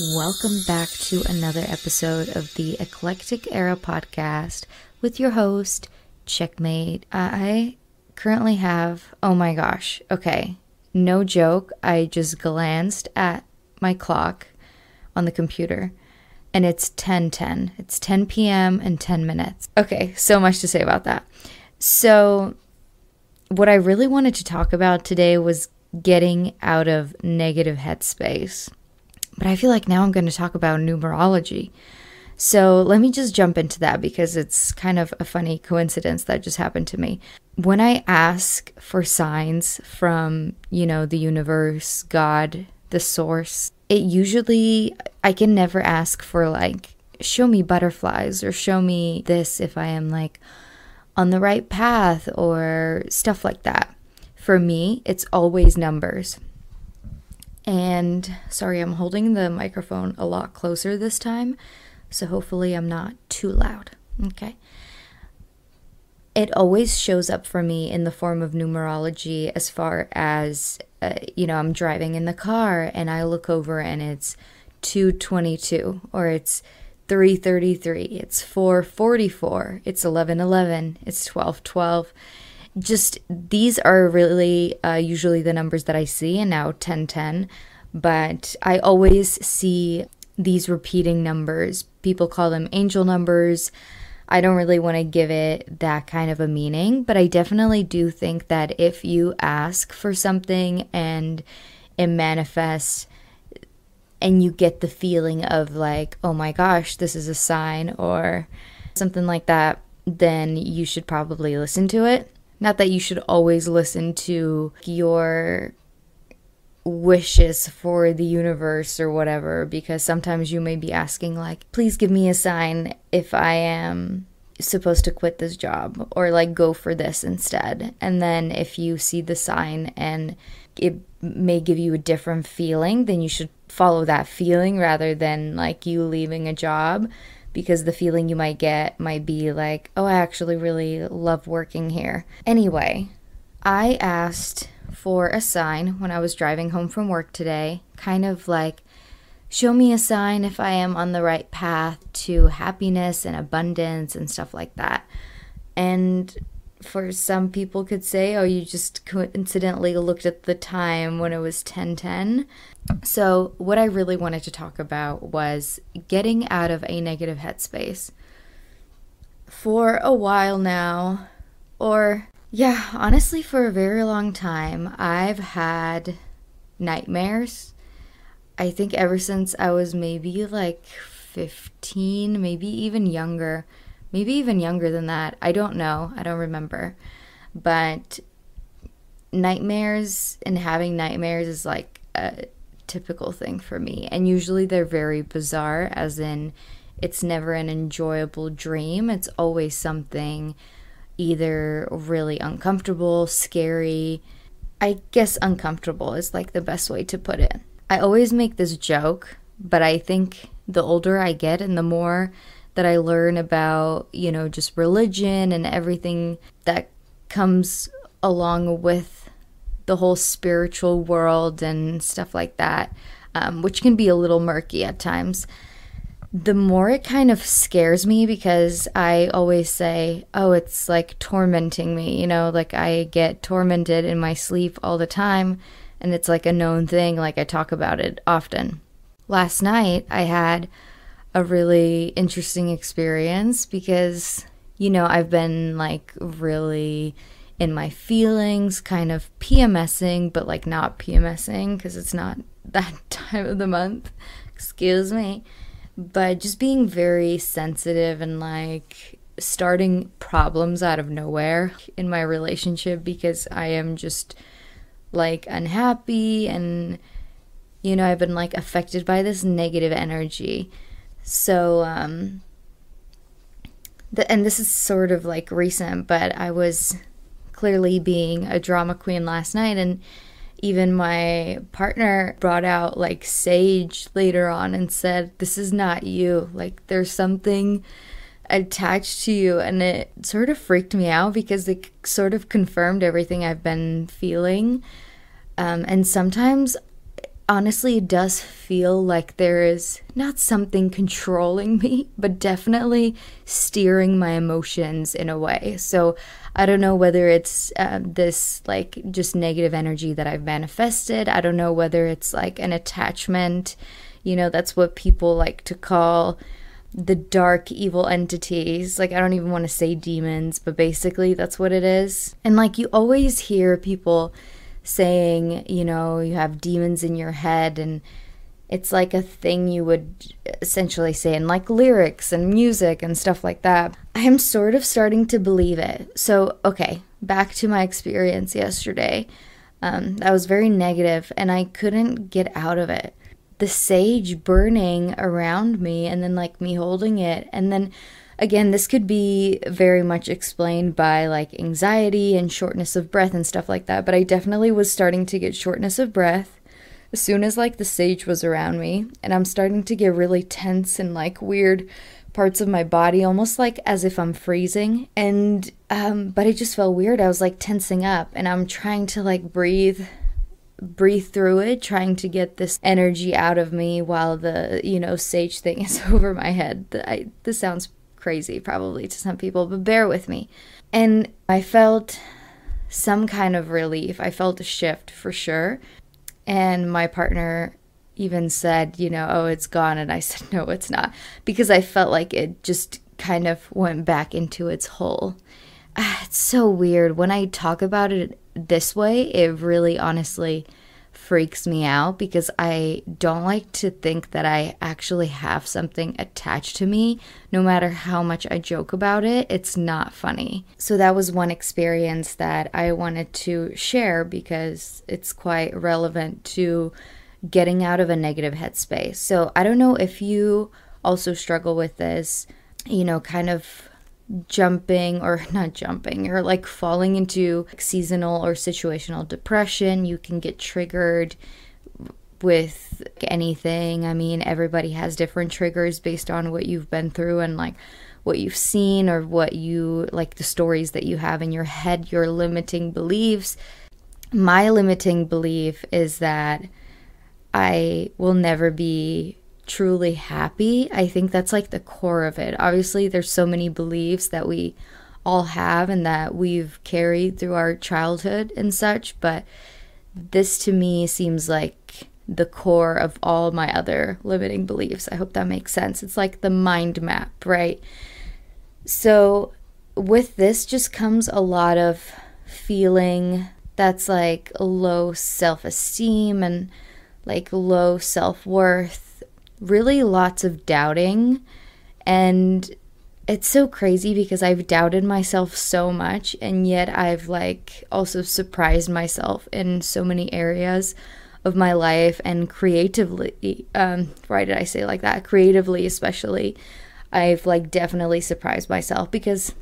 Welcome back to another episode of the Eclectic Era podcast with your host, Checkmate. I currently have, oh my gosh, okay, no joke, I just glanced at my clock on the computer and it's 10:10. It's 10 p.m. and 10 minutes. Okay, so much to say about that. So what I really wanted to talk about today was getting out of negative headspace. But I feel like now I'm going to talk about numerology. So let me just jump into that because it's kind of a funny coincidence that just happened to me. When I ask for signs from, you know, the universe, God, the source, it usually, I can never ask for like, show me butterflies or show me this if I am like on the right path or stuff like that. For me, it's always numbers. And sorry, I'm holding the microphone a lot closer this time, so hopefully I'm not too loud. Okay. It always shows up for me in the form of numerology as far as, uh, you know, I'm driving in the car and I look over and it's 222 or it's 333, it's 444, it's 1111, it's 1212 just these are really uh, usually the numbers that I see, and now 1010. But I always see these repeating numbers. People call them angel numbers. I don't really want to give it that kind of a meaning, but I definitely do think that if you ask for something and it manifests and you get the feeling of like, oh my gosh, this is a sign or something like that, then you should probably listen to it. Not that you should always listen to your wishes for the universe or whatever, because sometimes you may be asking, like, please give me a sign if I am supposed to quit this job or like go for this instead. And then if you see the sign and it may give you a different feeling, then you should follow that feeling rather than like you leaving a job because the feeling you might get might be like, oh, I actually really love working here. Anyway, I asked for a sign when I was driving home from work today, kind of like, show me a sign if I am on the right path to happiness and abundance and stuff like that. And for some people could say, oh, you just coincidentally looked at the time when it was 1010. So, what I really wanted to talk about was getting out of a negative headspace. For a while now, or yeah, honestly, for a very long time, I've had nightmares. I think ever since I was maybe like 15, maybe even younger maybe even younger than that. I don't know. I don't remember. But nightmares and having nightmares is like a typical thing for me. And usually they're very bizarre, as in, it's never an enjoyable dream. It's always something either really uncomfortable, scary. I guess uncomfortable is like the best way to put it. I always make this joke, but I think the older I get and the more that I learn about, you know, just religion and everything that comes along with the whole spiritual world and stuff like that, um, which can be a little murky at times. The more it kind of scares me because I always say, oh, it's like tormenting me, you know, like I get tormented in my sleep all the time, and it's like a known thing, like I talk about it often. Last night, I had a really interesting experience because, you know, I've been like really in my feelings, kind of PMSing, but like not PMSing because it's not that time of the month. Excuse me. But just being very sensitive and like starting problems out of nowhere in my relationship because I am just like unhappy and you know, I've been like affected by this negative energy. So, um, and this is sort of like recent, but I was clearly being a drama queen last night, and even my partner brought out like sage later on and said, This is not you. Like, there's something attached to you. And it sort of freaked me out because it sort of confirmed everything I've been feeling. Um, and sometimes honestly it does feel like there is not something controlling me, but definitely steering my emotions in a way. So I don't know whether it's uh, this like just negative energy that I've manifested. I don't know whether it's like an attachment. You know, that's what people like to call the dark evil entities. Like, I don't even want to say demons, but basically that's what it is. And like, you always hear people saying, you know, you have demons in your head and it's like a thing you would essentially say in like lyrics and music and stuff like that. I am sort of starting to believe it. So, okay, back to my experience yesterday. Um, that was very negative and I couldn't get out of it. The sage burning around me and then like me holding it and then again, this could be very much explained by like anxiety and shortness of breath and stuff like that, but I definitely was starting to get shortness of breath as soon as like the sage was around me, and I'm starting to get really tense and like weird parts of my body almost like as if I'm freezing and um but it just felt weird. I was like tensing up and I'm trying to like breathe breathe through it, trying to get this energy out of me while the, you know, sage thing is over my head. I, this sounds crazy probably to some people, but bear with me. And I felt some kind of relief. I felt a shift for sure. And my partner even said, you know, oh, it's gone. And I said, no, it's not. Because I felt like it just kind of went back into its hole. Ah, it's so weird. When I talk about it this way, it really honestly freaks me out because I don't like to think that I actually have something attached to me. No matter how much I joke about it, it's not funny. So that was one experience that I wanted to share because it's quite relevant to getting out of a negative headspace. So I don't know if you also struggle with this, you know, kind of jumping or not jumping or like falling into seasonal or situational depression. You can get triggered with anything. I mean, everybody has different triggers based on what you've been through and like what you've seen or what you like the stories that you have in your head, your limiting beliefs. My limiting belief is that I will never be truly happy. I think that's like the core of it. Obviously, there's so many beliefs that we all have and that we've carried through our childhood and such, but this to me seems like the core of all my other limiting beliefs. I hope that makes sense. It's like the mind map, right? So, with this just comes a lot of feeling that's like low self esteem and like low self worth really lots of doubting. And it's so crazy because I've doubted myself so much, and yet I've like also surprised myself in so many areas of my life and creatively. Um, why did I say like that? Creatively, especially, I've like definitely surprised myself because,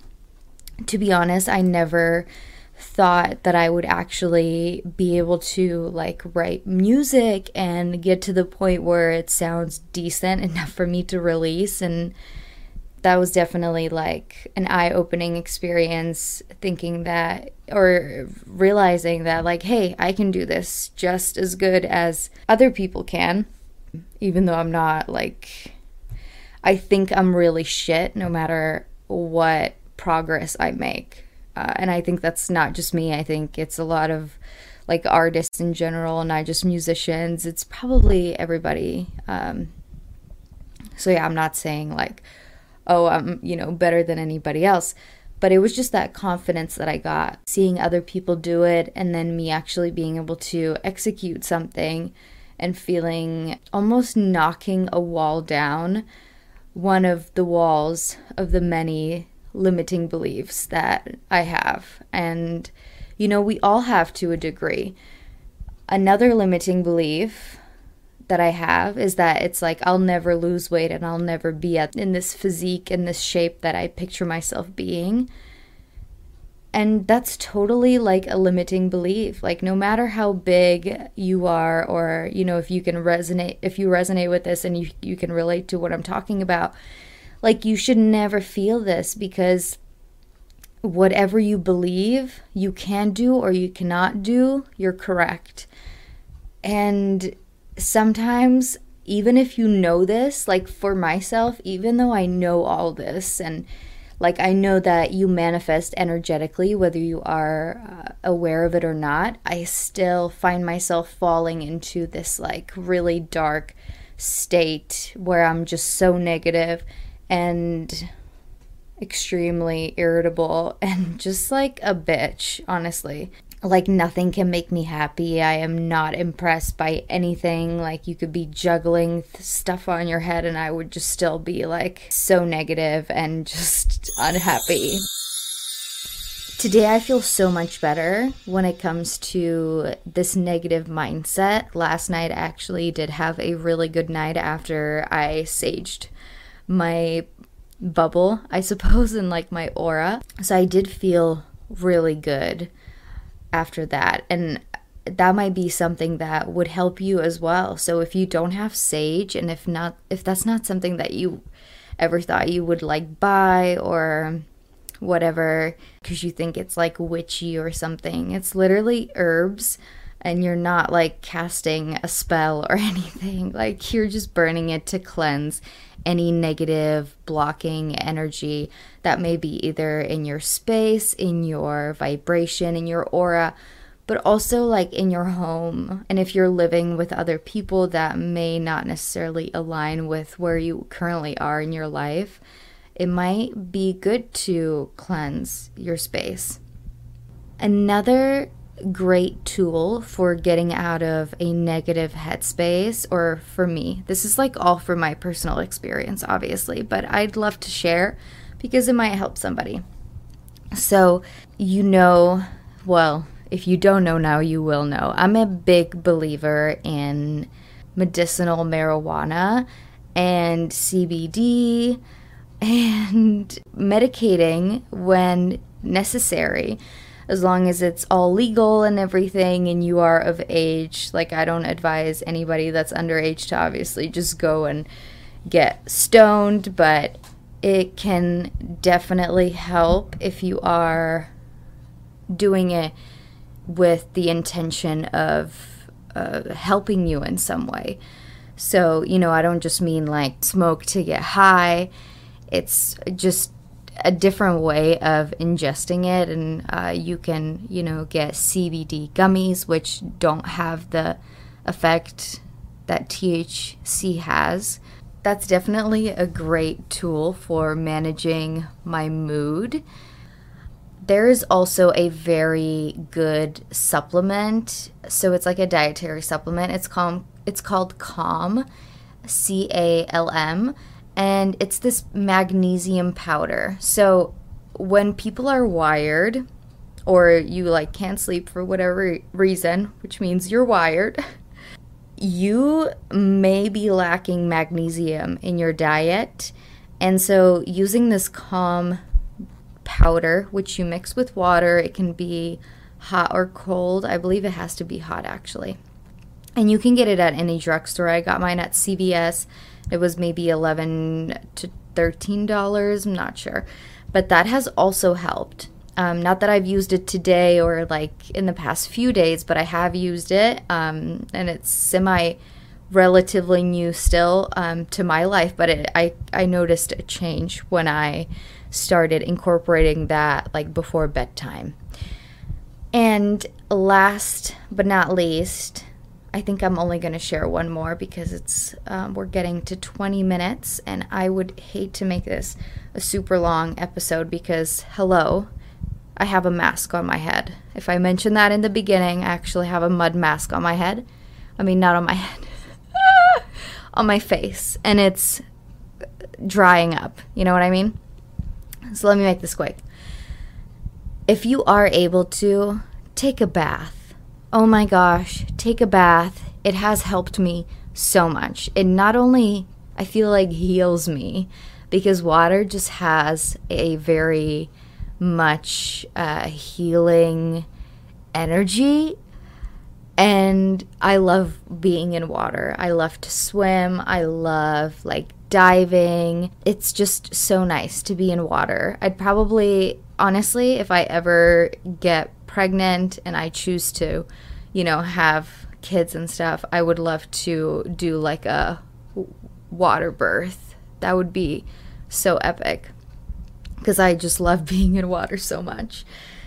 to be honest, I never thought that I would actually be able to like write music and get to the point where it sounds decent enough for me to release. And that was definitely like an eye-opening experience thinking that or realizing that like hey, I can do this just as good as other people can even though I'm not like I think I'm really shit no matter what progress I make uh, and I think that's not just me. I think it's a lot of like artists in general, not just musicians. It's probably everybody. Um, so yeah, I'm not saying like, oh, I'm you know better than anybody else, but it was just that confidence that I got seeing other people do it, and then me actually being able to execute something, and feeling almost knocking a wall down, one of the walls of the many limiting beliefs that I have. And, you know, we all have to a degree. Another limiting belief that I have is that it's like I'll never lose weight and I'll never be at, in this physique in this shape that I picture myself being. And that's totally like a limiting belief. Like no matter how big you are or you know if you can resonate if you resonate with this and you you can relate to what I'm talking about, like, you should never feel this because whatever you believe you can do or you cannot do, you're correct. And sometimes even if you know this, like for myself, even though I know all this and like I know that you manifest energetically whether you are uh, aware of it or not, I still find myself falling into this like really dark state where I'm just so negative and extremely irritable and just like a bitch, honestly like nothing can make me happy. I am not impressed by anything. Like you could be juggling stuff on your head and I would just still be like so negative and just unhappy. Today I feel so much better when it comes to this negative mindset. Last night I actually did have a really good night after I saged my bubble, I suppose, and like my aura. So I did feel really good after that. And that might be something that would help you as well. So if you don't have sage and if not if that's not something that you ever thought you would like buy or whatever because you think it's like witchy or something. It's literally herbs and you're not like casting a spell or anything. Like you're just burning it to cleanse any negative blocking energy that may be either in your space, in your vibration, in your aura, but also like in your home. And if you're living with other people that may not necessarily align with where you currently are in your life, it might be good to cleanse your space. Another great tool for getting out of a negative headspace, or for me, this is like all for my personal experience, obviously, but I'd love to share because it might help somebody. So, you know, well, if you don't know now, you will know. I'm a big believer in medicinal marijuana and CBD and medicating when necessary as long as it's all legal and everything and you are of age. Like, I don't advise anybody that's underage to obviously just go and get stoned, but it can definitely help if you are doing it with the intention of uh, helping you in some way. So, you know, I don't just mean like smoke to get high. It's just a different way of ingesting it and uh, you can you know get cbd gummies which don't have the effect that thc has. That's definitely a great tool for managing my mood. There is also a very good supplement. So it's like a dietary supplement. It's called it's called calm c a l m and it's this magnesium powder. So when people are wired or you like can't sleep for whatever reason, which means you're wired, you may be lacking magnesium in your diet. And so using this calm powder, which you mix with water, it can be hot or cold. I believe it has to be hot actually. And you can get it at any drugstore. I got mine at CVS it was maybe 11 to $13, I'm not sure. But that has also helped. Um, not that I've used it today or like in the past few days, but I have used it um, and it's semi relatively new still um, to my life. But it, I, I noticed a change when I started incorporating that like before bedtime. And last but not least, I think I'm only going to share one more because it's um, we're getting to 20 minutes, and I would hate to make this a super long episode because hello, I have a mask on my head. If I mentioned that in the beginning, I actually have a mud mask on my head. I mean, not on my head, on my face, and it's drying up. You know what I mean? So let me make this quick. If you are able to, take a bath oh my gosh, take a bath. It has helped me so much. It not only, I feel like, heals me because water just has a very much uh, healing energy. And I love being in water. I love to swim. I love like diving. It's just so nice to be in water. I'd probably, honestly, if I ever get pregnant and I choose to, you know, have kids and stuff, I would love to do like a water birth. That would be so epic because I just love being in water so much.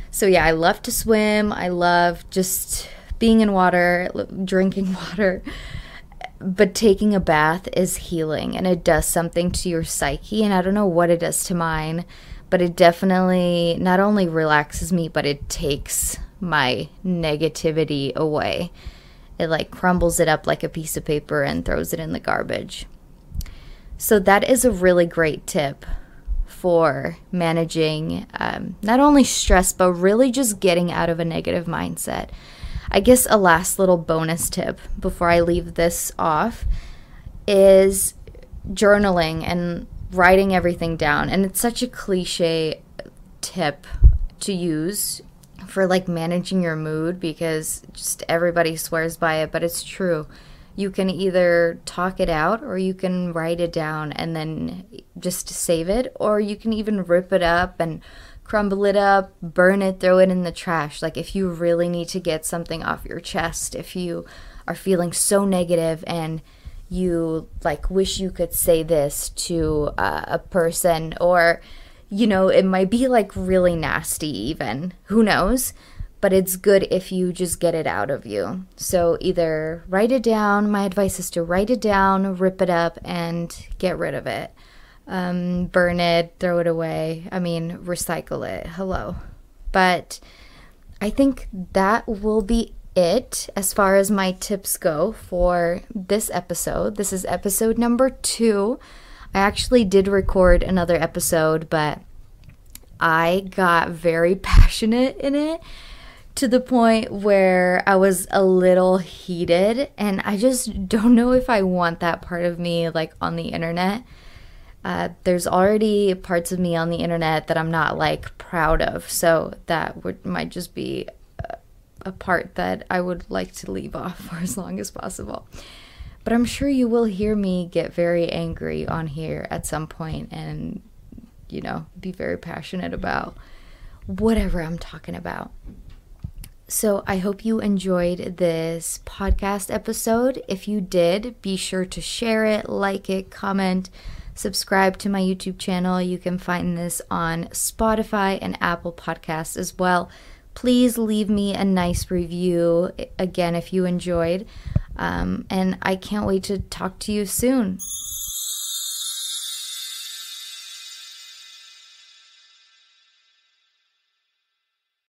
So, yeah, I love to swim. I love just being in water, drinking water. But taking a bath is healing and it does something to your psyche. And I don't know what it does to mine, but it definitely not only relaxes me, but it takes my negativity away. It like crumbles it up like a piece of paper and throws it in the garbage. So, that is a really great tip for managing um, not only stress, but really just getting out of a negative mindset. I guess a last little bonus tip before I leave this off is journaling and writing everything down. And it's such a cliche tip to use for like managing your mood because just everybody swears by it, but it's true. You can either talk it out or you can write it down and then just save it, or you can even rip it up and crumble it up, burn it, throw it in the trash. Like if you really need to get something off your chest, if you are feeling so negative and you like wish you could say this to uh, a person or you know, it might be like really nasty, even. Who knows? But it's good if you just get it out of you. So either write it down. My advice is to write it down, rip it up, and get rid of it. Um, burn it, throw it away. I mean, recycle it. Hello. But I think that will be it as far as my tips go for this episode. This is episode number two. I actually did record another episode, but I got very passionate in it to the point where I was a little heated, and I just don't know if I want that part of me like on the internet. Uh, there's already parts of me on the internet that I'm not like proud of, so that would might just be a part that I would like to leave off for as long as possible. But I'm sure you will hear me get very angry on here at some point and, you know, be very passionate about whatever I'm talking about. So I hope you enjoyed this podcast episode. If you did, be sure to share it, like it, comment, subscribe to my YouTube channel. You can find this on Spotify and Apple Podcasts as well. Please leave me a nice review again if you enjoyed. Um, and I can't wait to talk to you soon.